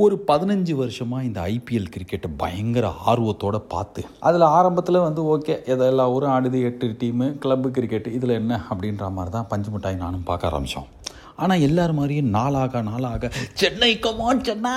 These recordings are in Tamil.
ஒரு பதினஞ்சு வருஷமாக இந்த ஐபிஎல் கிரிக்கெட்டை பயங்கர ஆர்வத்தோட பார்த்து அதில் ஆரம்பத்தில் வந்து ஓகே எதோ எல்லா ஊரும் ஆடுது எட்டு டீமு கிளப்பு கிரிக்கெட் இதில் என்ன அப்படின்ற மாதிரி தான் பஞ்சு மிட்டாய் நானும் பார்க்க ஆரம்பித்தோம் ஆனால் எல்லார் மாதிரியும் நாளாக நாளாக சென்னை கமான் சென்னை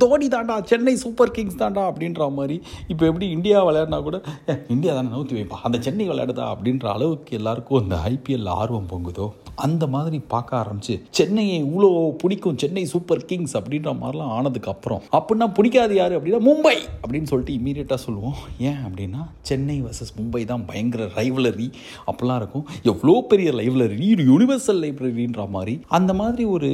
தோனி தாண்டா சென்னை சூப்பர் கிங்ஸ் தாண்டா அப்படின்ற மாதிரி இப்போ எப்படி இந்தியா விளையாடினா கூட "ஏ, இந்தியா தானே நவுத்தி வைப்பா அந்த சென்னை விளையாடுதா அப்படின்ற அளவுக்கு எல்லாருக்கும் அந்த ஐபிஎல் ஆர்வம் பொங்குதோ? அந்த மாதிரி பார்க்க ஆரம்பிச்சு சென்னையை இவ்வளோ பிடிக்கும் சென்னை சூப்பர் கிங்ஸ் அப்படின்ற மாதிரிலாம் ஆனதுக்கு அப்புறம் அப்படின்னா பிடிக்காது யார்? அப்படின்னா மும்பை அப்படின்னு சொல்லிட்டு இமீடியட்டாக சொல்லுவோம். ஏன் அப்படின்னா சென்னை வர்சஸ் மும்பை தான் பயங்கர ரைவலரி அப்படிலாம் இருக்கும். எவ்வளோ பெரிய லைப்ரரி யூனிவர்சல் லைப்ரரின்ற மாதிரி. அந்த மாதிரி ஒரு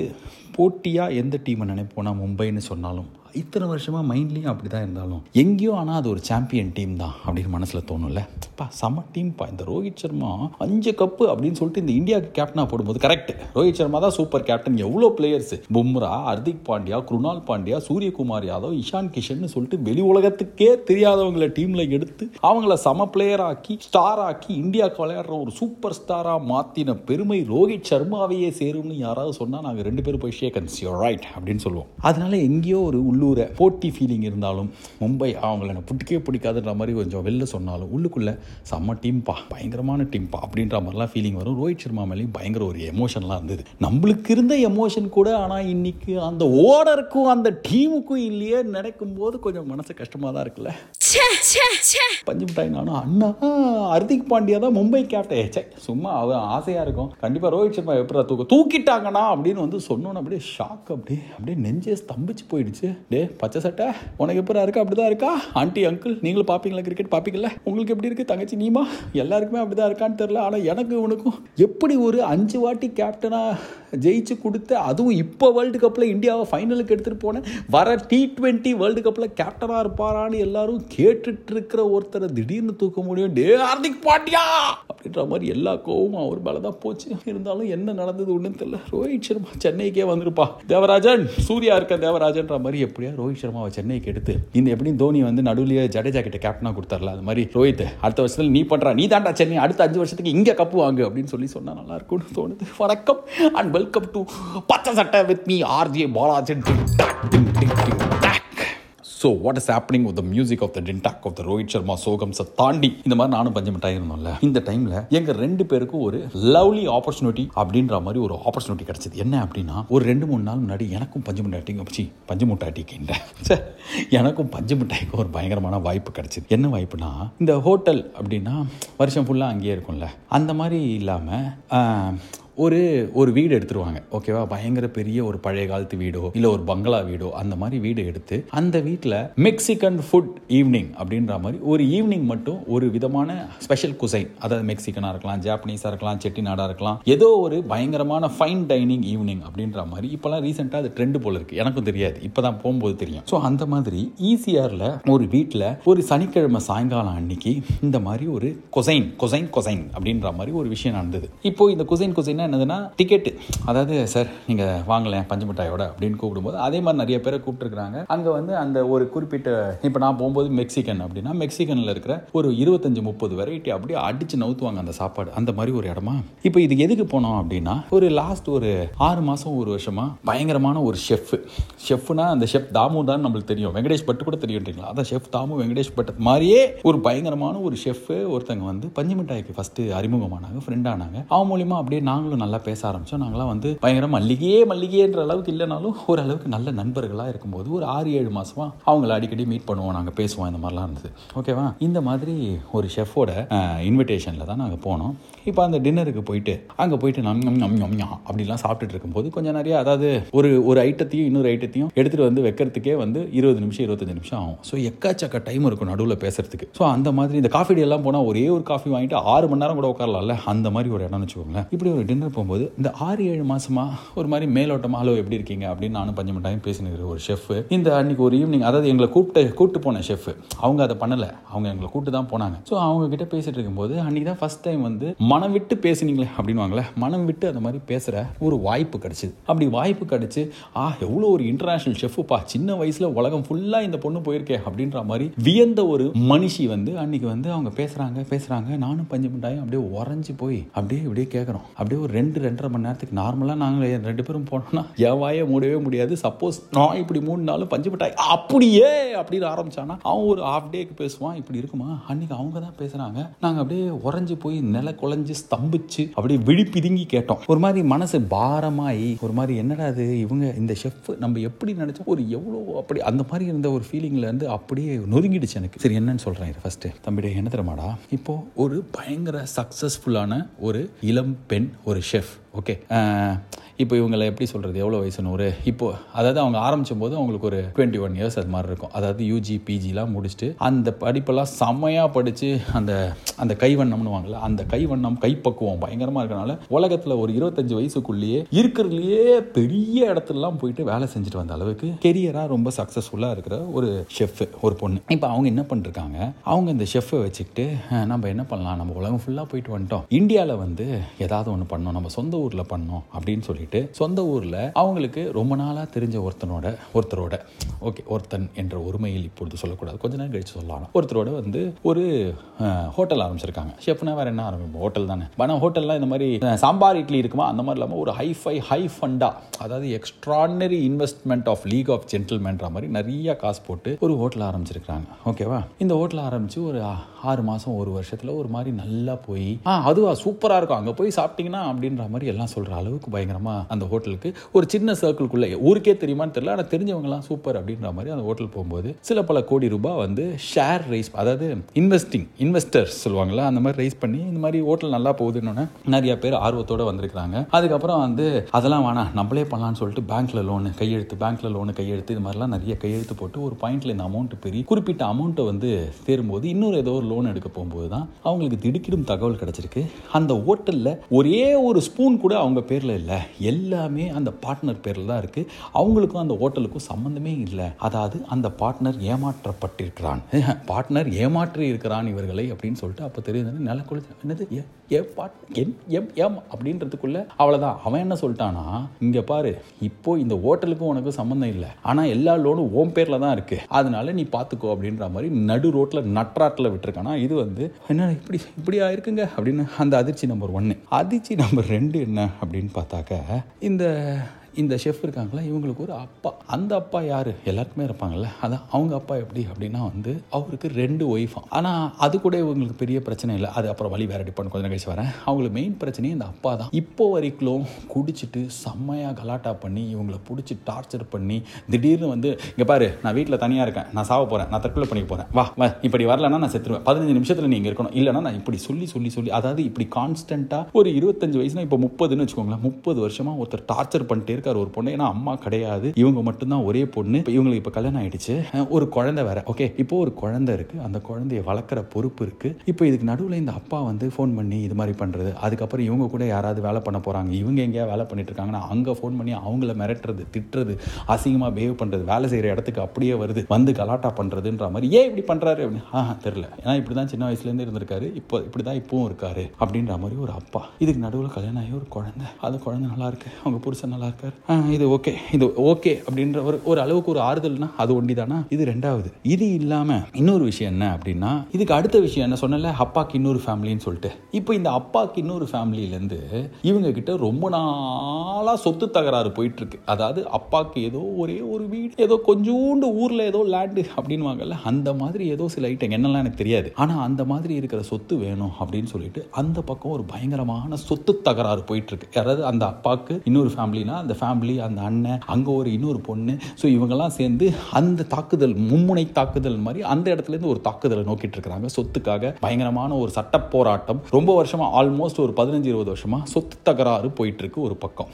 போட்டியாக எந்த டீமை நினைப்போனா மும்பைன்னு சொன்னாலும் இத்தனை வருஷமாக மைண்ட்லேயும் அப்படி தான் இருந்தாலும் எங்கேயோ ஆனால் அது ஒரு சாம்பியன் டீம் தான் அப்படின்னு மனசில் தோணும்ல. பா செம்ம டீம்ப்பா இந்த ரோஹித் சர்மா அஞ்சு கப்பு அப்படின்னு சொல்லிட்டு இந்த இந்தியாவுக்கு கேப்டனாக போடும்போது கரெக்ட் ரோஹித் சர்மா தான் சூப்பர் கேப்டன் எவ்வளோ பிளேயர்ஸ் பும்ரா ஹர்திக் பாண்டியா குருணால் பாண்டியா சூரியகுமார் யாதவ் இஷான் கிஷன் சொல்லிட்டு வெளி உலகத்துக்கே தெரியாதவங்களை டீமில் எடுத்து அவங்கள சம பிளேயர் ஆக்கி ஸ்டார் ஆக்கி இந்தியாவுக்கு விளையாடுற ஒரு சூப்பர் ஸ்டாராக மாற்றின பெருமை ரோஹித் சர்மாவையே சேரும்னு யாராவது சொன்னால் நாங்கள் ரெண்டு பேரும் போய் ஷேக்கன்ஸ் யோர் ரைட் அப்படின்னு சொல்லுவோம். அதனால எங்கேயோ ஒரு உள்ளூர் போட்டி ஃபீலிங் இருந்தாலும் மும்பை அவங்கள எனக்கு பிடிக்கவே பிடிக்காதுன்ற மாதிரி கொஞ்சம் வெளில சொன்னாலும் உள்ளுக்குள்ளே செம்ம டீம்பா பயங்கரமான டீம்பா அப்படின்ற மாதிரிலாம் ஃபீலிங் வரும். ரோஹித் சர்மா மேலேயும் பயங்கர ஒரு எமோஷன்லாம் இருந்தது. நம்மளுக்கு இருந்த எமோஷன் கூட ஆனால் இன்னைக்கு அந்த ஓடருக்கும் அந்த டீமுக்கும் இல்லையே நினைக்கும் போது கொஞ்சம் மனசு கஷ்டமாக தான் இருக்குல்ல. பஞ்சு மிட்டாய் நானும் அண்ணா ஹர்திக் பாண்டியா தான் மும்பை கேப்டன் சே சும்மா அவன் ஆசையாக இருக்கும். கண்டிப்பாக ரோஹித் சர்மா எப்படி தூக்க தூக்கிட்டாங்கண்ணா அப்படின்னு வந்து சொன்னோன்னு அப்படியே ஷாக் அப்படியே அப்படியே நெஞ்சே ஸ்தம்பிச்சு போயிடுச்சு. டே பச்சை சட்டை? உனக்கு எப்படி இருக்கா? அப்படிதான் இருக்கா? ஆண்டி அங்கிள் நீங்களும் பார்ப்பீங்களா கிரிக்கெட் பார்ப்பீங்களா உங்களுக்கு எப்படி இருக்கு? தங்கச்சி நீமா எல்லாருக்குமே அப்படிதான் இருக்கான்னு தெரில ஆனால் எனக்கு உனக்கும் எப்படி ஒரு அஞ்சு வாட்டி கேப்டனாக ஜெயிச்சு கொடுத்து அதுவும் இப்போ வேர்ல்டு கப்பில் இந்தியாவை ஃபைனலுக்கு எடுத்துகிட்டு போனேன் வர டி ட்வெண்ட்டி வேர்ல்டு கப்பில் கேப்டனாக இருப்பாரான்னு எல்லாரும் கேட்டுட்டு இருக்கிற ஒருத்தரை திடீர்னு தூக்க முடியும். டே ஹார்திக் பாண்டியா! அப்படின்ற மாதிரி எல்லா கோவமும் அவர் மேலே தான் போச்சு. இருந்தாலும் என்ன நடந்தது ஒன்றும் தெரியல. ரோஹித் சர்மா சென்னைக்கே வந்திருப்பா. தேவராஜன்! சூர்யா இருக்க தேவராஜன்ற மாதிரி எப்படியா ரோஹித் சர்மாவை சென்னைக்கு எடுத்து இந்த எப்படி தோனி வந்து நடுவிலேயே ஜடேஜா கிட்ட கேப்டனாக கொடுத்தார்ல அது மாதிரி ரோஹித் அடுத்த வருஷத்தில் நீ பண்ணுறா நீ தாண்டா சென்னை அடுத்த அஞ்சு வருஷத்துக்கு இங்கே கப்பு வாங்கு அப்படின்னு சொல்லி சொன்னால் நல்லா இருக்கும்னு தோணுது. வணக்கம். And welcome to Pachai Sattai with me RJ Balajan so what is happening with the music of the டென்டாக் of the Rohit Sharma சோகம்ஸை தாண்டி இந்த மாதிரி நானும் பஞ்சமிட்டாக இருந்தோம்ல. இந்த டைமில் எங்கள் ரெண்டு பேருக்கும் ஒரு லவ்லி ஆப்பர்ச்சுனிட்டி அப்படின்ற மாதிரி ஒரு ஆப்பர்ச்சுனிட்டி கிடச்சிது. என்ன அப்படின்னா ஒரு ரெண்டு மூணு நாள் முன்னாடி எனக்கும் பஞ்சு மிட்டாட்டிங்க வச்சு எனக்கும் பஞ்சு மிட்டாய்க்கு ஒரு பயங்கரமான வாய்ப்பு கிடைச்சிது. என்ன வாய்ப்புனா இந்த ஹோட்டல் அப்படின்னா வருஷம் ஃபுல்லாக அங்கேயே இருக்கும்ல. அந்த மாதிரி இல்லாமல் ஒரு ஒரு வீடு எடுத்துருவாங்க. ஓகேவா பயங்கர பெரிய ஒரு பழைய காலத்து வீடோ இல்லை ஒரு பங்களா வீடோ அந்த மாதிரி வீடு எடுத்து அந்த வீட்டில் மெக்சிகன் ஃபுட் ஈவினிங் அப்படின்ற மாதிரி ஒரு ஈவினிங் மட்டும் ஒரு விதமான ஸ்பெஷல் குசைன் அதாவது மெக்சிகனாக இருக்கலாம் ஜாப்பனீஸாக இருக்கலாம் செட்டிநாடாக இருக்கலாம் ஏதோ ஒரு பயங்கரமான ஃபைன் டைனிங் ஈவினிங் அப்படின்ற மாதிரி இப்போலாம் ரீசெண்டாக அது ட்ரெண்டு போல இருக்குது எனக்கும் தெரியாது. இப்போ தான் போகும்போது தெரியும். ஸோ அந்த மாதிரி ஈசிஆரில் ஒரு வீட்டில் ஒரு சனிக்கிழமை சாயங்காலம் அன்னைக்கு இந்த மாதிரி ஒரு கொசைன் கொசைன் கொசைன் அப்படின்ற மாதிரி ஒரு விஷயம் நடந்தது. இப்போ இந்த குசைன் குசைன் என்னதுன்னா டிக்கெட்டு அதாவது சார் நீங்கள் வாங்கலேன் பஞ்சு மிட்டாயோட அப்படின்னு கூப்பிடும்போது அதே மாதிரி நிறைய பேரை கூப்பிட்டுருக்காங்க அங்கே வந்து அந்த ஒரு குறிப்பிட்ட இப்போ நான் போகும்போது மெக்சிகன் அப்படின்னா மெக்சிகனில் இருக்கிற ஒரு இருபத்தஞ்சு முப்பது வெரைட்டி அப்படியே அடிச்சு நவுத்துவாங்க அந்த சாப்பாடு. அந்த மாதிரி ஒரு இடமா. இப்போ இது எதுக்கு போனோம் அப்படின்னா ஒரு லாஸ்ட் ஒரு ஆறு மாதம் ஒரு வருஷமாக பயங்கரமான ஒரு ஷெஃப் ஷெஃப்னா அந்த ஷெஃப் தாமு தான் நம்மளுக்கு தெரியும். வெங்கடேஷ் பட்டு கூட தெரியுன்றீங்களா அதான் ஷெஃப் தாமு வெங்கடேஷ் பட் மாதிரியே ஒரு பயங்கரமான ஒரு ஷெஃப் ஒருத்தங்க வந்து பஞ்சு மிட்டாய்க்கு ஃபர்ஸ்ட் அறிமுகமானாங்க ஃப்ரெண்ட் ஆனாங்க. அவன் மூலியமா அப்படியே நாங்களும் நல்லா பேச ஆரம்பிச்சோம். நாங்களாம் வந்து பயங்கர மல்லிகையே மல்லிகைன்ற அளவுக்கு இல்லைனாலும் ஓரளவுக்கு நல்ல நண்பர்களாக இருக்கும்போது ஒரு ஆறு ஏழு மாசமா அவங்கள அடிக்கடி மீட் பண்ணுவோம் நாங்கள் பேசுவோம் இந்த மாதிரிலாம் இருந்தது. ஓகேவா இந்த மாதிரி ஒரு ஷெஃபோட இன்விடேஷனில் தான் நாங்கள் போனோம். இப்போ அந்த டின்னருக்கு போயிட்டு அங்கே போயிட்டு நம் நம் நம் நம் நம் அப்படிலாம் சாப்பிட்டுட்டு இருக்கும்போது கொஞ்சம் நிறைய அதாவது ஒரு ஒரு ஐட்டத்தையும் இன்னொரு ஐட்டத்தையும் எடுத்துகிட்டு வந்து வைக்கிறதுக்கே வந்து இருபது நிமிஷம் இருபத்தஞ்சு நிமிஷம் ஆகும். ஸோ எக்காச்சக்க டைம் இருக்கும் நடுவில் பேசுறதுக்கு. ஸோ அந்த மாதிரி இந்த காஃபி டேலாம் எல்லாம் போனால் ஒரே ஒரு காஃபி வாங்கிட்டு ஆறு மணி நேரம் கூட உட்காரலாம்ல? அந்த மாதிரி ஒரு இடம்னு வச்சுக்கோங்களேன். இப்படி ஒரு டின்னர் போகும்போது இந்த ஆறு ஏழு மாசமா ஒரு மாதிரி மேலோட்டமாக ஹலோ எப்படி இருக்கீங்க? அப்படின்னு நானும் பஞ்சு டைம் பேசினுக்கிற ஒரு ஷெஃப் இந்த அன்னைக்கு ஒரு ஈவினிங் அதாவது எங்களை கூப்பிட்டு கூப்பிட்டு போன ஷெஃப் அவங்க அதை பண்ணலை. அவங்க எங்களை கூப்பிட்டு தான் போனாங்க. ஸோ அவங்க கிட்ட பேசிட்டு இருக்கும்போது அன்னைக்கு தான் ஃபர்ஸ்ட் டைம் வந்து மனம் விட்டு பேசுனீங்களே அப்படின்வாங்களே மனம் விட்டு அந்த மாதிரி பேசுகிற ஒரு வாய்ப்பு கிடைச்சிது. அப்படி வாய்ப்பு கிடச்சி ஆ எவ்வளோ ஒரு இன்டர்நேஷனல் ஷெஃப்புப்பா சின்ன வயசில் உலகம் ஃபுல்லாக இந்த பொண்ணு போயிருக்கே அப்படின்ற மாதிரி வியந்த ஒரு மனுஷி வந்து அன்னைக்கு வந்து அவங்க பேசுகிறாங்க பேசுகிறாங்க நானும் பஞ்சு மிட்டாயும் அப்படியே உறைஞ்சு போய் அப்படியே இப்படியே கேட்குறோம் அப்படியே ஒரு ரெண்டு ரெண்டரை மணி நேரத்துக்கு நார்மலாக நாங்கள் ரெண்டு பேரும் போனோம்னா எவாய மூடவே முடியாது. சப்போஸ் நான் இப்படி மூணுனாலும் பஞ்சு மிட்டாய் அப்படியே அப்படின்னு ஆரம்பிச்சானா அவன் ஒரு ஹாஃப் டேக்கு பேசுவான். இப்படி இருக்குமா? அன்னைக்கு அவங்க தான் பேசுகிறாங்க நாங்கள் அப்படியே உறைஞ்சு போய் நில குழஞ்சி ஸ்தம்பிச்சு அப்படியே விழிப்பிதுங்கி கேட்டோம். ஒரு மாதிரி மனசு பாரமாயி ஒரு மாதிரி என்னடா அது இவங்க இந்த ஷெஃப் நம்ம எப்படி நினச்சோம்? ஒரு எவ்வளோ அப்படி அந்த மாதிரி மாதிரி இருந்த ஒரு ஃபீலிங்கில் இருந்து அப்படியே நொறுங்கிடுச்சு எனக்கு. சரி என்னன்னு சொல்கிறேன் இது ஃபர்ஸ்ட் தம்பிடே என்ன தரமாடா இப்போ ஒரு பயங்கர சக்ஸஸ்ஃபுல்லான ஒரு இளம் பெண் ஒரு ஷெஃப் ஓகே இப்போ இவங்களை எப்படி சொல்கிறது எவ்வளோ வயசுன்னு ஒரு இப்போ அதாவது அவங்க ஆரம்பிச்சும் போது அவங்களுக்கு ஒரு டுவெண்ட்டி ஒன் இயர்ஸ் அது மாதிரி இருக்கும். அதாவது யூஜி பிஜிலாம் முடிச்சுட்டு அந்த படிப்பெல்லாம் செம்மையாக படித்து அந்த அந்த கைவண்ணம்னு வாங்கல. அந்த கைவண்ணம் கைப்பக்குவம் பயங்கரமாக இருக்கனால உலகத்தில் ஒரு இருபத்தஞ்சு வயசுக்குள்ளேயே இருக்கிறதுலையே பெரிய இடத்துலலாம் போயிட்டு வேலை செஞ்சுட்டு வந்த அளவுக்கு கெரியராக ரொம்ப சக்ஸஸ்ஃபுல்லாக இருக்கிற ஒரு ஷெஃப் ஒரு பொண்ணு. இப்போ அவங்க என்ன பண்ணிருக்காங்க? அவங்க இந்த ஷெஃப்பை வச்சுக்கிட்டு நம்ம என்ன பண்ணலாம்? நம்ம உலகம் ஃபுல்லாக போயிட்டு வந்துட்டோம். இந்தியாவில் வந்து ஏதாவது ஒன்று பண்ணோம் நம்ம சொந்த ஊரில் பண்ணோம் அப்படின்னு சொல்லிட்டு சொந்த ஊரில் அவங்களுக்கு ரொம்ப நாளாக தெரிஞ்ச ஒருத்தனோட ஒருத்தரோட ஓகே ஒருத்தன் என்ற ஒருமையில் இப்பொழுது சொல்லக்கூடாது. கொஞ்ச நேரம் கழிச்சு சொல்லலாம். ஒருத்தரோட வந்து ஒரு ஹோட்டல் ஆரம்பிச்சிருக்காங்க. ஷெஃப்னா வேற என்ன ஆரம்பிப்போம்? ஹோட்டல் தானே. ஆனால் ஹோட்டல்லாம் இந்த மாதிரி சாம்பார் இட்லி இருக்குமா? அந்த மாதிரி இல்லாமல் ஒரு ஹைஃபை ஹை ஃபண்டா அதாவது extraordinary investment of league of ஜென்டில்மேன்ற மாதிரி நிறைய காசு போட்டு ஒரு ஹோட்டல் ஆரம்பிச்சிருக்காங்க ஓகேவா இந்த ஹோட்டல் ஆரம்பிச்சு ஒரு ஆ- ஆறு மாதம் ஒரு வருஷத்தில் ஒரு மாதிரி நல்லா போய் ஆ அதுவா சூப்பராக இருக்கும். அங்கே போய் சாப்பிட்டீங்கன்னா அப்படின்ற மாதிரி எல்லாம் சொல்கிற அளவுக்கு பயங்கரமாக அந்த ஹோட்டலுக்கு. ஒரு சின்ன சர்க்கிள்குள்ளே ஊருக்கே தெரியுமான்னு தெரியல ஆனால் தெரிஞ்சவங்கலாம் சூப்பர் அப்படின்ற மாதிரி அந்த ஹோட்டல் போகும்போது சில பல கோடி ரூபாய் வந்து ஷேர் ரைஸ் அதாவது இன்வெஸ்டிங் இன்வெஸ்டர்ஸ் சொல்லுவாங்களா அந்த மாதிரி ரைஸ் பண்ணி இந்த மாதிரி ஹோட்டல் நல்லா போகுதுன்னு நிறைய பேர் ஆர்வத்தோட வந்திருக்கிறாங்க. அதுக்கப்புறம் வந்து அதெல்லாம் வேணாம் நம்மளே பண்ணலாம்னு சொல்லிட்டு பேங்க்கில் லோனு கையெழுத்து பேங்க்கில் லோனு கையெழுத்து இது மாதிரிலாம் நிறைய கையெழுத்து போட்டு ஒரு பாயிண்ட்ல இந்த அமௌண்ட் பெரிய குறிப்பிட்ட அமௌண்ட்டை வந்து சேரும்போது இன்னொரு ஏதோ ஒரு லோன் எடுக்க போகும்போது தான் அவங்களுக்கு திடுக்கிடும் தகவல் கிடைச்சிருக்கு. அந்த ஹோட்டலில் ஒரே ஒரு ஸ்பூன் கூட அவங்க பேரில் இல்லை. எல்லாமே அந்த பார்ட்னர் பேரில் தான் இருக்குது அவங்களுக்கும் அந்த ஹோட்டலுக்கும் சம்மந்தமே இல்லை. அதாவது அந்த பார்ட்னர் ஏமாற்றப்பட்டிருக்கிறான். பார்ட்னர் ஏமாற்றி இருக்கிறான் இவர்களை அப்படின்னு சொல்லிட்டு அப்போ தெரியுது நில குளிச்சு என்னது? ஏ பாட் என் எம் எம் அப்படின்றதுக்குள்ள? அவ்வளோதான் அவன் என்ன சொல்லிட்டானா இங்கே பாரு இப்போ இந்த ஹோட்டலுக்கும் உனக்கு சம்மந்தம் இல்லை. ஆனால் எல்லா லோனும் ஓம் பேரில் தான் இருக்குது அதனால நீ பார்த்துக்கோ அப்படின்ற மாதிரி நடு ரோட்டில் நட்ராட்டில் விட்டுருக்கானா. இது வந்து என்ன இப்படி இப்படி ஆயிருக்குங்க அப்படின்னு. அந்த அதிர்ச்சி நம்பர் ஒன்று அதிர்ச்சி நம்பர் ரெண்டு என்ன அப்படின்னு பார்த்தாக்க இந்த இந்த ஷெஃப் இருக்காங்களா இவங்களுக்கு ஒரு அப்பா. அந்த அப்பா யார்? எல்லாருக்குமே இருப்பாங்கல்ல. அதான் அவங்க அப்பா எப்படி அப்படின்னா வந்து அவருக்கு ரெண்டு ஒய்ஃபாம் ஆனால் அது கூட இவங்களுக்கு பெரிய பிரச்சனை இல்லை. அது அப்புறம் வழி வேற டிப்பன் கொஞ்சம் கழிச்சு வரேன். அவங்களுக்கு மெயின் பிரச்சனையே இந்த அப்பா தான். இப்போ வரைக்கும் குடிச்சிட்டு செம்மையாக கலாட்டா பண்ணி இவங்களை பிடிச்சி டார்ச்சர் பண்ணி திடீர்னு வந்து இங்கே பாரு நான் வீட்டில் தனியாக இருக்கேன். நான் சாவ போகிறேன் நான் தற்கொலை பண்ணிக்க போகிறேன் வா வா இப்படி வரலன்னா நான் செத்துருவேன். பதினஞ்சு நிமிஷத்தில் நீங்கள் இருக்கணும். இல்லைனா நான் இப்படி சொல்லி சொல்லி சொல்லி அதாவது இப்படி கான்ஸ்டண்ட்டாக ஒரு இருபத்தஞ்சு வயசுனா இப்போ முப்பதுன்னு வச்சுக்கோங்களேன். முப்பது வருஷமாக ஒருத்தர் டார்ச்சர் பண்ணிட்டே இருக்கார் ஒரு பொண்ணு. ஏன்னா அம்மா கிடையாது. இவங்க மட்டும்தான் ஒரே பொண்ணு. இப்போ இவங்களுக்கு இப்போ கல்யாணம் ஆயிடுச்சு. ஒரு குழந்தை வேற. ஓகே இப்போ ஒரு குழந்தை இருக்கு. அந்த குழந்தைய வளர்க்குற பொறுப்பு இருக்கு. இப்போ இதுக்கு நடுவில் இந்த அப்பா வந்து ஃபோன் பண்ணி இது மாதிரி பண்றது. அதுக்கப்புறம் இவங்க கூட யாராவது வேலை பண்ண போறாங்க. இவங்க எங்கேயா வேலை பண்ணிட்டு இருக்காங்கன்னா அங்கே ஃபோன் பண்ணி அவங்கள மிரட்டுறது திட்டுறது அசிங்கமாக பிஹேவ் பண்ணுறது வேலை செய்கிற இடத்துக்கு அப்படியே வருது. வந்து கலாட்டா பண்ணுறதுன்ற மாதிரி ஏன் இப்படி பண்ணுறாரு அப்படின்னு. ஆ தெரியல. ஏன்னா இப்படி தான் சின்ன வயசுலேருந்து இருந்திருக்காரு. இப்போ இப்படி தான் இப்பவும் இருக்காரு. அப்படின்ற மாதிரி ஒரு அப்பா. இதுக்கு நடுவில் கல்யாணம் ஆகி ஒரு குழந்தை. அது குழந்தை நல்லா இருக்கு. அவங்க புருஷன் நல்லா இருக்காரு. இது ஓகே. இது ஓகே அப்படின்ற ஒரு ஒரு அளவுக்கு ஒரு ஆறுதல்னா அது ஒண்டி தானா இது ரெண்டாவது. இது இல்லாம இன்னொரு விஷயம் என்ன அப்படின்னா இதுக்கு அடுத்த விஷயம் என்ன சொன்னல அப்பாக்கு இன்னொரு ஃபேமிலின்னு சொல்லிட்டு. இப்போ இந்த அப்பாக்கு இன்னொரு ஃபேமிலியிலேருந்து இவங்க கிட்ட ரொம்ப நாளா சொத்து தகராறு போயிட்டு இருக்கு அதாவது அப்பாக்கு ஏதோ ஒரே ஒரு வீடு ஏதோ கொஞ்சோண்டு ஊர்ல ஏதோ லேண்டு அப்படின்னு வாங்கல அந்த மாதிரி ஏதோ சில ஐட்டம் என்னெல்லாம் எனக்கு தெரியாது. ஆனா அந்த மாதிரி இருக்கிற சொத்து வேணும் அப்படின்னு சொல்லிட்டு அந்த பக்கம் ஒரு பயங்கரமான சொத்து தகராறு போயிட்டு இருக்கு யாராவது அந்த அப்பாக்கு இன்னொரு ஃபேமிலினா அந்த ஃபேமிலி அந்த அண்ணன் அங்கே ஒரு இன்னொரு பொண்ணு. ஸோ இவங்கெல்லாம் சேர்ந்து அந்த தாக்குதல் மும்முனை தாக்குதல் மாதிரி அந்த இடத்துல இருந்து ஒரு தாக்குதலை நோக்கிட்டு இருக்கிறாங்க. சொத்துக்காக பயங்கரமான ஒரு சட்ட போராட்டம். ரொம்ப வருஷமாக ஆல்மோஸ்ட் ஒரு பதினஞ்சு இருபது வருஷமாக சொத்து தகராறு போயிட்டுருக்கு ஒரு பக்கம்.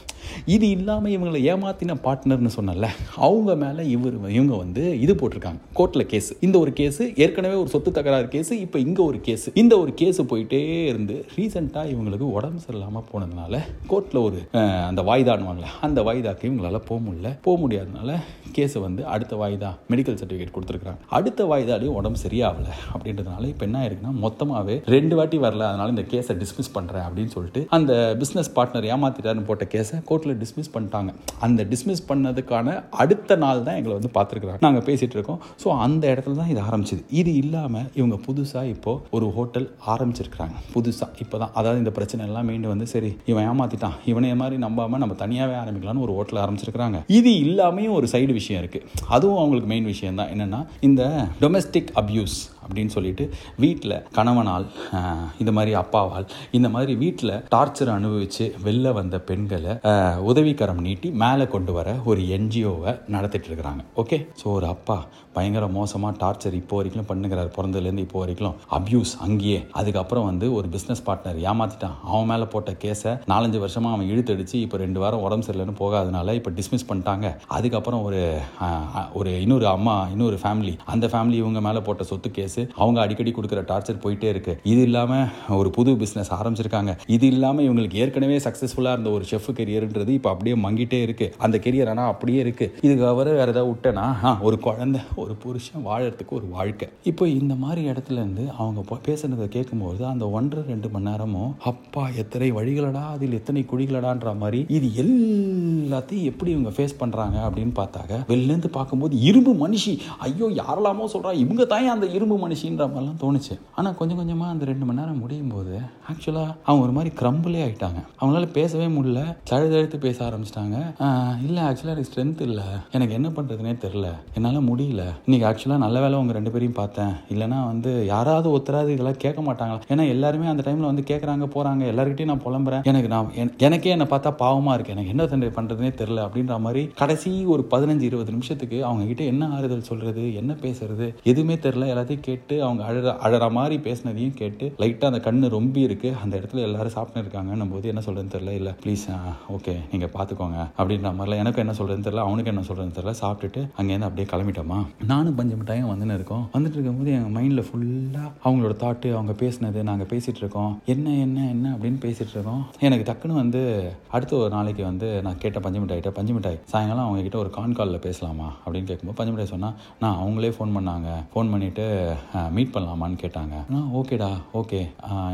இது இல்லாமல் இவங்களை ஏமாத்தின பார்ட்னர்னு சொன்னல அவங்க மேலே இவர் இவங்க வந்து இது போட்டிருக்காங்க. கோர்ட்டில் கேஸ் இந்த ஒரு கேஸ் ஏற்கனவே ஒரு சொத்து தகராறு கேஸ் இப்போ இங்கே ஒரு கேஸ் இந்த ஒரு கேஸ் போயிட்டே இருந்து ரீசெண்டாக இவங்களுக்கு உடம்பு சரியில்லாமல் போனதுனால கோர்ட்டில் ஒரு அந்த வாய்தானுவாங்களே அந்த வாய்தாக்கு இவங்களால போக முடியல. போக முடியாதனால கேஸை வந்து அடுத்த வாய்தா மெடிக்கல் சர்டிஃபிகேட் கொடுத்துருக்காங்க அடுத்த வாய்தாலையும் உடம்பு சரியாகல அப்படின்றதுனால இப்போ என்ன ஆயிருக்குன்னா மொத்தமாகவே ரெண்டு வாட்டி வரல அதனால இந்த கேஸை டிஸ்மிஸ் பண்ணுறேன் அப்படின்னு சொல்லிட்டு அந்த பிஸ்னஸ் பார்ட்னர் ஏமாத்திட்டாருன்னு போட்ட கேஸை கோர்ட்டில் டிஸ்மிஸ் பண்ணிட்டாங்க. அந்த டிஸ்மிஸ் பண்ணதுக்கான அடுத்த நாள் தான் எங்களை வந்து பார்த்துருக்குறாங்க. நாங்கள் பேசிகிட்டு இருக்கோம். ஸோ அந்த இடத்துல தான் இது ஆரம்பிச்சது. இது இல்லாமல் இவங்க புதுசாக இப்போது ஒரு ஹோட்டல் ஆரம்பிச்சிருக்கிறாங்க. புதுசாக இப்போ தான் அதாவது இந்த பிரச்சனை எல்லாம் மீண்டும் வந்து சரி இவன் ஏமாத்திட்டான். இவனே மாதிரி நம்பாமல் நம்ம தனியாகவே ஆரம்பிக்கும் ஆரம்பிக்கலாம்னு ஒரு ஹோட்டல் ஆரம்பிச்சிருக்கிறாங்க. இது இல்லாமையும் ஒரு சைடு விஷயம் இருக்குது அதுவும் அவங்களுக்கு மெயின் விஷயம் தான் என்னென்னா இந்த டொமெஸ்டிக் அப்யூஸ் அப்படின்னு சொல்லிட்டு வீட்டில் கணவனால் இந்த மாதிரி அப்பாவால் இந்த மாதிரி வீட்டில் டார்ச்சர் அனுபவித்து வெளில வந்த பெண்களை உதவிக்கரம் நீட்டி மேலே கொண்டு வர ஒரு என்ஜிஓவை நடத்திட்டு இருக்கிறாங்க. ஓகே ஸோ ஒரு அப்பா பயங்கர மோசமாக டார்ச்சர் இப்போ வரைக்கும் பண்ணுகிறார். பிறந்ததுலேருந்து இப்போ வரைக்கும் அப்யூஸ் அங்கேயே. அதுக்கப்புறம் வந்து ஒரு பிஸ்னஸ் பார்ட்னர் ஏமாத்திட்டான். அவன் மேலே போட்ட கேஸை நாலஞ்சு வருஷமாக அவன் இழுத்தடிச்சு இப்போ ரெண்டு வாரம் உடம்பு சரியில்லைன்னு போகாதனால இப்போ டிஸ்மிஸ் பண்ணிட்டாங்க. அதுக்கப்புறம் ஒரு ஒரு இன்னொரு அம்மா இன்னொரு ஃபேமிலி அந்த ஃபேமிலி இவங்க மேலே போட்ட சொத்து கேஸ் அவங்க அடிக்கடி கொடுக்குற டார்ச்சர் போயிட்டே இருக்கு. இது இல்லாமல் ஒரு புது பிஸ்னஸ் ஆரம்பிச்சிருக்காங்க. இது இல்லாமல் இவங்களுக்கு ஏற்கனவே சக்ஸஸ்ஃபுல்லாக இருந்த ஒரு செஃப் கெரியர்ன்றது இப்போ அப்படியே மங்கிட்டே இருக்கு. அந்த கெரியர் ஆனால் அப்படியே இருக்கு. இதுக்கு அவர வேற ஏதாவது விட்டேன்னா ஒரு குழந்தை ஒரு புருஷன் வாழறதுக்கு ஒரு வாழ்க்கை. இப்போ இந்த மாதிரி இடத்துல இருந்து அவங்க பேசுனதை கேட்கும்போது அந்த ஒன்றரை ரெண்டு மணி நேரமும் அப்பா எத்தனை வழிகளடா அதில் எத்தனை குழிகளடான்ற மாதிரி இது எல்லாத்தையும் எப்படி இவங்க ஃபேஸ் பண்றாங்க? அப்படின்னு பார்த்தாங்க வெளிலேருந்து பார்க்கும்போது இரும்பு மனுஷி. ஐயோ யாரெல்லாமோ சொல்றா இவங்க தான் அந்த இரும்பு மனுஷின்ற மாதிரிலாம் தோணுச்சு. ஆனால் கொஞ்சம் கொஞ்சமாக அந்த ரெண்டு மணி நேரம் முடியும் போது ஆக்சுவலாக அவங்க ஒரு மாதிரி கிரம்பிளே ஆகிட்டாங்க அவங்களால பேசவே முடியல. தழுதழுத்து பேச ஆரம்பிச்சிட்டாங்க. இல்லை ஆக்சுவலாக எனக்கு ஸ்ட்ரென்த் இல்லை. எனக்கு என்ன பண்ணுறதுனே தெரில என்னால் முடியல. இன்றைக்கி ஆக்சுவலாக நல்ல வேலை உங்கள் ரெண்டு பேரையும் பார்த்தேன். இல்லைனா வந்து யாராவது ஒருத்தராது இதெல்லாம் கேட்க மாட்டாங்களா? ஏன்னா எல்லாருமே அந்த டைமில் வந்து கேட்குறாங்க போகிறாங்க எல்லாருக்கிட்டையும் நான் புலம்புறேன். எனக்கு நான் எனக்கே என்னை பார்த்தா பாவமாக இருக்கு. எனக்கு என்ன தண்டனை பண்ணுறதுனே தெரில அப்படின்ற மாதிரி கடைசி ஒரு பதினஞ்சு இருபது நிமிஷத்துக்கு அவங்க கிட்ட என்ன ஆறுதல் சொல்கிறது என்ன பேசுறது எதுவுமே தெரில எல்லாத்தையும் கேட்டு அவங்க அழற அழற மாதிரி பேசினதையும் கேட்டு லைட்டாக அந்த கண்ணு ரொம்ப இருக்கு. அந்த இடத்துல எல்லாரும் சாப்பிட்டு இருக்காங்கன்னும் போது என்ன சொல்றதுன்னு தெரியல. இல்லை ப்ளீஸ் ஓகே நீங்கள் பார்த்துக்கோங்க அப்படின்ற மாதிரிலாம் எனக்கு என்ன சொல்றதுன்னு தெரியல. அவனுக்கு என்ன சொல்றதுன்னு தெரியல. சாப்பிட்டுட்டு அங்கேருந்து அப்படியே கிளம்பிட்டோமா? நானும் பஞ்சு மிட்டாயும் வந்துன்னு இருக்கோம். வந்துட்டு இருக்கும்போது என் மைண்டில் ஃபுல்லாக அவங்களோட தாட்டு அவங்க பேசினது நாங்கள் பேசிட்டு இருக்கோம். என்ன என்ன என்ன? அப்படின்னு பேசிட்டு இருக்கோம். எனக்கு டக்குன்னு வந்து அடுத்த ஒரு நாளைக்கு வந்து நான் கேட்ட பஞ்சு மிட்டாய்கிட்ட பஞ்சு மிட்டாய் சாயங்காலம் அவங்க கிட்ட ஒரு கான் காலில் பேசலாமா? அப்படின்னு கேட்கும்போது பஞ்சு மிட்டாய் சொன்னால் நான் அவங்களே ஃபோன் பண்ணாங்க. ஃபோன் பண்ணிட்டு மீட் பண்ணலாமான்னு கேட்டாங்க. ஆ ஓகேடா ஓகே.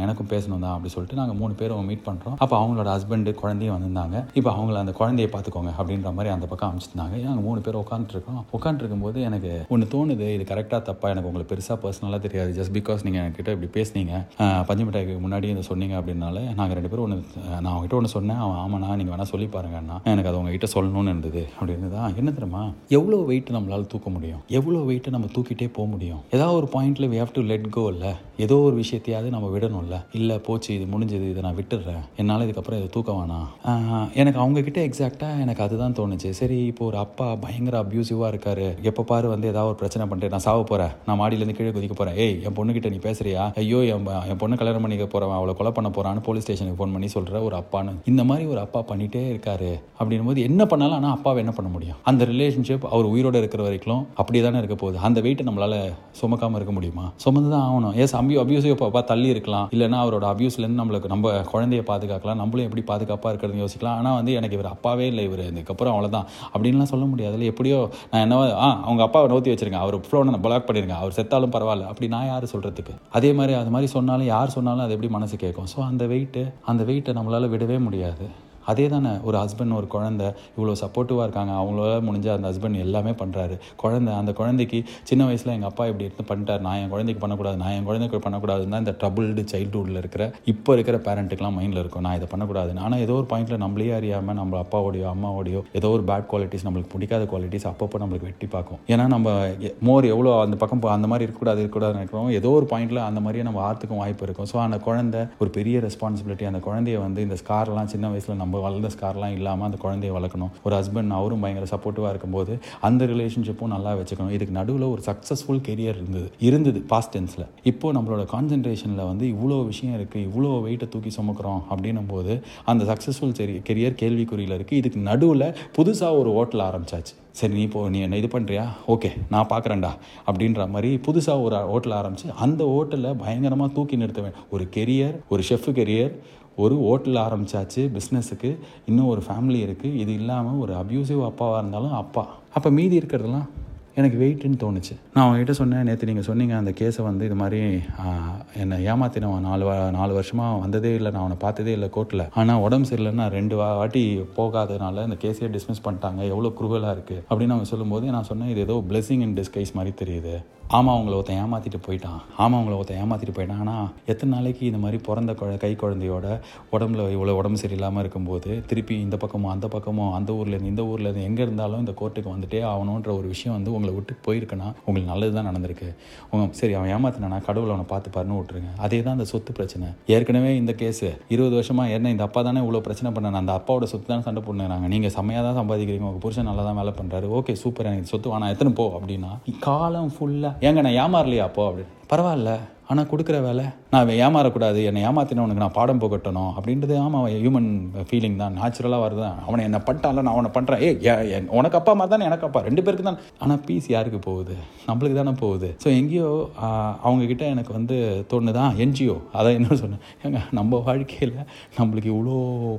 எனக்கும் பேசணும் தான் அப்படி சொல்லிட்டு நாங்கள் மூணு பேரும் மீட் பண்ணுறோம் அப்போ அவங்களோட ஹஸ்பண்டு குழந்தையும் வந்திருந்தாங்க. இப்போ அவங்கள அந்த குழந்தைய பார்த்துக்கோங்க அப்படின்ற மாதிரி அந்த பக்கம் அமைச்சிருந்தாங்க நாங்கள் மூணு பேர் உட்காந்துருக்கோம் உட்காந்துருக்கும்போது எனக்கு ஒன்று தோணுது இது கரெக்டாக தப்பா? எனக்கு உங்களுக்கு பெருசாக பர்சனலாக தெரியாது. ஜஸ்ட் பிகாஸ் நீங்கள் என்கிட்ட இப்படி பேசுனீங்க பஞ்சமிட்டாய்க்கு பஞ்சு மிட்டாய்க்கு முன்னாடி இதை சொன்னீங்க அப்படின்னால நாங்கள் ரெண்டு பேரும் ஒன்று நான் அவங்ககிட்ட ஒன்று சொன்னேன். அவன் ஆமாண்ணா நீங்கள் வேணால் சொல்லி பாருங்கண்ணா எனக்கு அது உங்ககிட்ட சொல்லணும்னு இருந்தது. அப்படின்னு தான். என்ன தெரியுமா? எவ்வளோ வெயிட் நம்மளால் தூக்க முடியும்? எவ்வளோ வெயிட்டை நம்ம தூக்கிட்டே போக முடியும்? ஏதாவது ஒரு பாயிண்டில் we have to let go இல்லை ஏதோ ஒரு விஷயத்தையாவது நம்ம விடணும்ல. இல்லை போச்சு இது முடிஞ்சது இதை நான் விட்டுடுறேன் என்னால் இதுக்கப்புறம் இதை தூக்க வேணாம். எனக்கு அவங்கக்கிட்ட எக்ஸாக்டாக எனக்கு அதுதான் தோணுச்சு. சரி இப்போ ஒரு அப்பா பயங்கர அப்யூசிவாக இருக்காரு. எப்போ பாரு வந்து ஏதாவது ஒரு பிரச்சனை பண்ணிட்டு நான் சாவ போகிறேன் நான் மாடியிலேருந்து கீழே குதிக்க போகிறேன் ஏய் என் பொண்ணுக்கிட்ட நீ பேசுறியா? ஐயோ என் என் பொண்ணு கல்யாணம் பண்ணிக்க போகிறவன் அவளை கொலை பண்ண போகிறான்னு போலீஸ் ஸ்டேஷனுக்கு ஃபோன் பண்ணி சொல்கிற ஒரு அப்பான்னு. இந்த மாதிரி ஒரு அப்பா பண்ணிகிட்டே இருக்காரு. அப்படின்னும் போது என்ன பண்ணாலும்? ஆனால் அப்பாவை என்ன பண்ண முடியும்? அந்த ரிலேஷன்ஷிப் அவர் உயிரோட இருக்கிற வரைக்கும் அப்படியே தானே இருக்க போகுது. அந்த வெயிட்டை நம்மளால் சுமக்காமல் இருக்க முடியுமா? சுமந்து தான் ஆகணும். எஸ் அம்பி அபியூசிவ் பாப்பா தள்ளி இருக்கலாம். இல்லைனா அவரோட அபியூஸ்லேருந்து நம்மளுக்கு நம்ம குழந்தைய பாதுகாக்கலாம். நம்மளும் எப்படி பாதுகாப்பாக இருக்கிறது யோசிக்கலாம். ஆனால் வந்து எனக்கு இவர் அப்பாவே இல்லை இவர். இதுக்கப்புறம் அவ்வளோதான் அப்படின்லாம் சொல்ல முடியாது. இல்லை எப்படியோ நான் என்ன ஆ அவங்க அப்பாவை நோத்தி வச்சிருக்கேன். அவர் ஃபோனை நான் பிளாக் பண்ணிருக்கேன் அவர் செத்தாலும் பரவாயில்ல. அப்படி நான் யார் சொல்கிறதுக்கு அதே மாதிரி அது மாதிரி சொன்னாலும் யார் சொன்னாலும் அது எப்படி மனசு கேட்கும். ஸோ அந்த வெயிட்டு அந்த வெயிட்டை நம்மளால் விடவே முடியாது. அதே தானே ஒரு ஹஸ்பண்ட் ஒரு குழந்தை இவ்வளோ சப்போர்ட்டிவாக இருக்காங்க அவங்களால முடிஞ்ச அந்த ஹஸ்பண்ட் எல்லாமே பண்ணுறாரு குழந்தை அந்த குழந்தைக்கு சின்ன வயசில் எங்கள் அப்பா இப்படி எடுத்து பண்ணிட்டார் நான் என் குழந்தைக்கு பண்ணக்கூடாது நான் என் குழந்தைக்கு பண்ணக்கூடாதுன்னு தான் இந்த ட்ரபுள்டு சைல்டுஹுட்டில் இருக்கிற இப்போ இருக்கிற பேரண்ட்டுக்கெலாம் மைண்டில் இருக்கும். நான் இதை பண்ணக்கூடாது ஆனால் ஏதோ ஒரு பாயிண்ட்டில் நம்மளே அறியாமல் நம்ம அப்பாவோடையோ அம்மாவோடையோ ஏதோ ஒரு பேட் குவாலிட்டிஸ் நம்மளுக்கு பிடிக்காத குவாலிட்டிஸ் அப்பப்போ நம்மளுக்கு வெட்டி பார்க்கும். ஏன்னா நம்ம மோர் எவ்வளோ அந்த பக்கம் அந்த மாதிரி இருக்கக்கூடாது இருக்கக்கூடாதுன்னு நினைக்கிறோம் ஏதோ ஒரு பாயிண்ட்டில் அந்த மாதிரியே நம்ம ஆற்றுக்கும் வாய்ப்பு இருக்கும். ஸோ அந்த குழந்தை ஒரு பெரிய ரெஸ்பான்சிபிலிட்டி அந்த குழந்தைய வந்து இந்த ஸ்கார்லாம் சின்ன வயசில் நம்ம வளர்ந்த ஸ்கார்லாம் இல்லாமல் அந்த குழந்தைய வளர்க்கணும். ஒரு ஹஸ்பண்ட் அவரும் பயங்கர சப்போர்ட்டிவாக இருக்கும்போது அந்த ரிலேஷன்ஷிப்பும் நல்லா வச்சுக்கணும். இதுக்கு நடுவில் ஒரு சக்ஸஸ்ஃபுல் கெரியர் இருந்தது. இருந்தது பாஸ்ட் டென்ஸில் இப்போ நம்மளோட கான்சென்ட்ரேஷனில் வந்து இவ்வளோ விஷயம் இருக்குது இவ்வளோ வெயிட்டை தூக்கி சுமக்கிறோம் அப்படின்னும் போது அந்த சக்ஸஸ்ஃபுல் கெரியர் கேள்விக்குறியில் இருக்குது இதுக்கு நடுவில் புதுசாக ஒரு ஹோட்டல் ஆரம்பிச்சாச்சு. சரி நீ இப்போ நீ என்ன இது பண்ணுறியா ஓகே நான் பார்க்குறேன்டா அப்படின்ற மாதிரி புதுசாக ஒரு ஹோட்டல் ஆரம்பித்து அந்த ஹோட்டலில் பயங்கரமாக தூக்கி நிறுத்துவேன். ஒரு கெரியர் ஒரு ஷெஃப் கெரியர் ஒரு ஹோட்டல் ஆரம்பிச்சாச்சு பிஸ்னஸுக்கு இன்னும் ஒரு ஃபேமிலி இருக்குது இது இல்லாமல் ஒரு அப்யூசிவ் அப்பாவாக இருந்தாலும் அப்பா. அப்போ மீதி இருக்கிறதெல்லாம் எனக்கு வெயிட்டுன்னு தோணுச்சு. நான் அவங்ககிட்ட சொன்னேன் நேற்று நீங்கள் சொன்னீங்க அந்த கேஸை வந்து இது மாதிரி என்னை ஏமாத்தினவன் நாலு வா நாலு வருஷமாக வந்ததே இல்லை நான் அவனை பார்த்ததே இல்லை கோர்ட்டில் ஆனால் உடம்பு சரியில்லைன்னா ரெண்டு வா- வாட்டி போகாததுனால இந்த கேஸையே டிஸ்மிஸ் பண்ணிட்டாங்க. எவ்வளோ குரூவலாக இருக்குது அப்படின்னு அவங்க சொல்லும்போது நான் சொன்னேன் இது ஏதோ பிளெஸிங் இன் டிஸ்கைஸ் மாதிரி தெரியுது. ஆமாம் அவங்கள ஒருத்தன் ஏமாற்றிட்டு போயிட்டான். ஆமாம் அவங்கள ஒருத்தன் ஏமாற்றிட்டு போயிட்டான். ஆனால் எத்தனை நாளைக்கு இந்த மாதிரி பிறந்த குழ கை குழந்தையோட உடம்புல இவ்வளோ உடம்பு சரியில்லாமல் இருக்கும்போது திருப்பி இந்த பக்கமும் அந்த பக்கமும் அந்த ஊர்லேருந்து இந்த ஊர்லேருந்து எங்கே இருந்தாலும் இந்த கோர்ட்டுக்கு வந்துட்டே ஆகணுன்ற ஒரு விஷயம் வந்து உங்களை விட்டு போயிருக்குன்னா உங்களுக்கு நல்லது தான் நடந்திருக்கு. உங்க சரி அவன் ஏமாத்தினானா கடவுளை அவனை பார்த்து பாருன்னு விட்டுருங்க. அதே தான் அந்த சொத்து பிரச்சனை. ஏற்கனவே இந்த கேஸு இருபது வருஷமாக என்ன இந்த அப்பா தானே இவ்வளோ பிரச்சனை பண்ணாங்க அந்த அப்பாவோட சொத்து தானே சண்டை பண்ணுறாங்க நீங்கள் செம்மையாக தான் சம்பாதிக்கிறீங்க. உங்கள் புருஷன் நல்லா தான் வேலை பண்ணுறாரு ஓகே சூப்பர். எனக்கு சொத்து வேணாம். எத்தனை போ அப்படின்னா காலம் ஃபுல்லாக ஏங்க நான் ஏமாறலையா அப்போ? அப்படின்னு பரவாயில்ல. ஆனால் கொடுக்குற வேலை நான் ஏமாறக்கூடாது என்னை ஏமாத்தினவனுக்கு நான் பாடம் போகட்டணும் அப்படின்றது ஆமாம் ஹியூமன் ஃபீலிங் தான் நேச்சுரலாக வருது. அவனை என்ன பண்ணிட்டான்ல நான் அவனை பண்ணுறேன் ஏ உனக்கு அப்பா மாதிரி தானே எனக்கு அப்பா? ரெண்டு பேருக்கு தான். ஆனால் பீஸ் யாருக்கு போகுது? நம்மளுக்கு தானே போகுது. ஸோ எங்கேயோ அவங்கக்கிட்ட எனக்கு வந்து தோணுதான் என்ஜிஓ அதான் என்ன சொன்னேன்? ஏங்க நம்ம வாழ்க்கையில் நம்மளுக்கு இவ்வளோ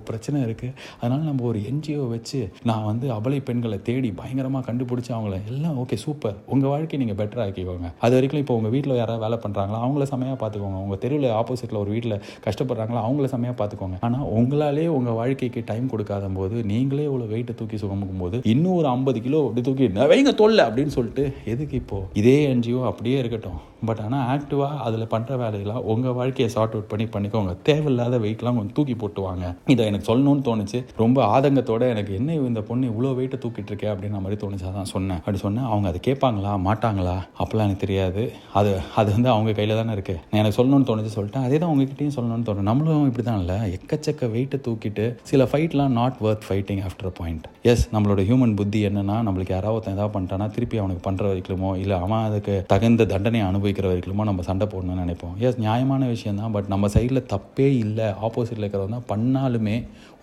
பிரச்சனை இருக்குது அதனால் நம்ம ஒரு என்ஜிஓ வச்சு நான் வந்து அபலை பெண்களை தேடி பயங்கரமாக கண்டுபிடிச்சி அவங்கள எல்லாம் ஓகே சூப்பர் உங்கள் வாழ்க்கையை நீங்கள் பெட்டராக ஆக்கிக்கோங்க. அது வரைக்கும் இப்போ உங்கள் வீட்டில் யாராவது வேலை பண்ணுறாங்களா அவங்க அவங்கள செமையாக பார்த்துக்கோங்க உங்கள் தெருவில் ஆப்போசிட்டில் ஒரு வீட்டில் கஷ்டப்படுறாங்களா அவங்கள செமையாக பார்த்துக்கோங்க ஆனால் உங்களாலே உங்கள் வாழ்க்கைக்கு டைம் கொடுக்காத போது நீங்களே இவ்வளோ வெயிட்டை தூக்கி சுகமுக்கும் போது இன்னும் ஒரு ஐம்பது கிலோ அப்படி தூக்கி வைங்க தொல்லை அப்படின்னு சொல்லிட்டு எதுக்கு இப்போ? இதே என்ஜிஓ அப்படியே இருக்கட்டும். பட் ஆனால் ஆக்டிவாக அதில் பண்ணுற வேலையெல்லாம் உங்கள் வாழ்க்கையை சார்ட் அவுட் பண்ணி பண்ணிக்கோங்க. தேவையில்லாத வெயிட்லாம் கொஞ்சம் தூக்கி போட்டுவாங்க. இதை எனக்கு சொல்லணும்னு தோணுச்சு. ரொம்ப ஆதங்கத்தோட எனக்கு என்ன இந்த பொண்ணு இவ்வளோ வெயிட்டை தூக்கிட்டு இருக்கே? அப்படின்ற மாதிரி தோணுச்சு அதான் சொன்னேன். அப்படி சொன்னேன் அவங்க அதை கேட்பாங்களா? மாட்டாங்களா? அப்படிலாம் எனக்கு தெரியாது. அது அது வந்து அவங்க கையில் தான் இருக்கு. நான் எனக்கு சொல்லணும்னு தோணுச்சு சொல்லிட்டேன். அதே தான் உங்ககிட்டயும் சொல்லணும்னு தோணும் நம்மளும் இப்படி தான் இல்லை. எக்கச்சக்க வெயிட்டை தூக்கிட்டு சில ஃபைட்லாம் not worth fighting after point S நம்மளோட ஹியூமன் புத்தி என்னன்னா நம்மளுக்கு யாராவது ஒருத்தன் ஏதாவது பண்ணிட்டானா திருப்பி அவனுக்கு பண்ணுற வரைக்குமோ இல்லை அவன் அதுக்கு தகுந்த தண்டனை அனுபவிக்கிற வரைக்குமோ நம்ம சண்டை போடணும்னு நினைப்போம். எஸ் நியாயமான விஷயம் தான். பட் நம்ம சைடில் தப்பே இல்லை. ஆப்போசிட்டில் இருக்கிறவங்க தான் பண்ணாலுமே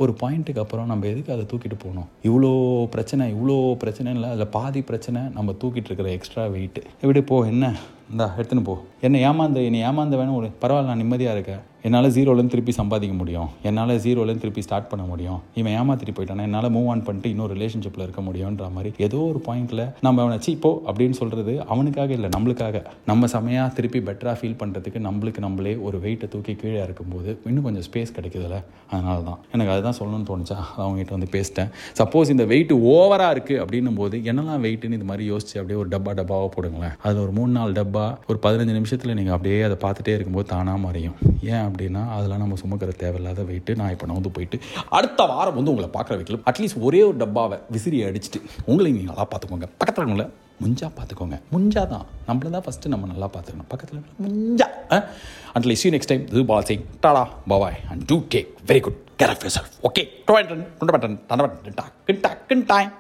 ஒரு பாயிண்ட்டுக்கு அப்புறம் நம்ம எதுக்கு அதை தூக்கிட்டு போகணும்? இவ்வளோ பிரச்சனை இவ்வளோ பிரச்சனை இல்லை. அதில் பாதி பிரச்சனை நம்ம தூக்கிட்டு இருக்கிற எக்ஸ்ட்ரா வெயிட் எப்படி போ என்ன? இந்தா எடுத்துன்னு போ. என்ன ஏமாந்த என்னை ஏமாந்த வேணும் ஒரு பரவாயில்ல நான் நிம்மதியாக இருக்கேன். என்னால் ஜீரோலேருந்து திருப்பி சம்பாதிக்க முடியும். என்னால் ஜீரோலேருந்து திருப்பி ஸ்டார்ட் பண்ண முடியும். இவன் ஏமாத்திட்டு போயிட்டானா? என்னால் மூவ் ஆன் பண்ணிட்டு இன்னொரு ரிலேஷன்ஷிப்பில் இருக்க முடியுன்ற மாதிரி ஏதோ ஒரு பாயிண்ட்டில் நம்ம அவனை சீப்போ அப்படின்னு சொல்கிறது அவனுக்காக இல்லை நம்மளுக்காக. நம்ம செமையாக திருப்பி பெட்டராக ஃபீல் பண்ணுறதுக்கு நம்மளுக்கு நம்மளே ஒரு வெயிட்டை தூக்கி கீழே இருக்கும்போது இன்னும் கொஞ்சம் ஸ்பேஸ் கிடைக்குதுல்ல? அதனால தான் எனக்கு அதுதான் சொல்லணும்னு தோணுச்சா? அவங்ககிட்ட வந்து பேசிட்டேன். சப்போஸ் இந்த வெயிட் ஓவராக இருக்குது அப்படின்னும் போது என்னெல்லாம் வெயிட்டுன்னு இது மாதிரி யோசிச்சு அப்படியே ஒரு டப்பா டப்பாவாக போடுங்களேன். அதில் ஒரு மூணு நாலு டப்பா ஒரு பதினஞ்சு நிமிஷத்தில் நீங்கள் அப்படியே அதை பார்த்துட்டே இருக்கும்போது தானாக மறையும். ஏன் அப்படின்னா அதெல்லாம் நம்ம சுமக்கிற தேவையில்லாத வெயிட்டு நான் இப்போ நான் வந்து போயிட்டு அடுத்த வாரம் வந்து உங்களை பார்க்குற வைக்கல அட்லீஸ்ட் ஒரே ஒரு டப்பாவை விசிறி அடிச்சுட்டு உங்களை நீங்கள் நல்லா பார்த்துக்கோங்க. பக்கத்தில் உங்களை முஞ்சா பார்த்துக்கோங்க. முஞ்சா தான். நம்மள தான் ஃபஸ்ட்டு நம்ம நல்லா பார்த்துக்கணும். பக்கத்தில் முஞ்சா. At least you next time இது பால் Singh tata. Bye bye and do take very good care of yourself okay டொயன் டுண்டு பட்டன் டன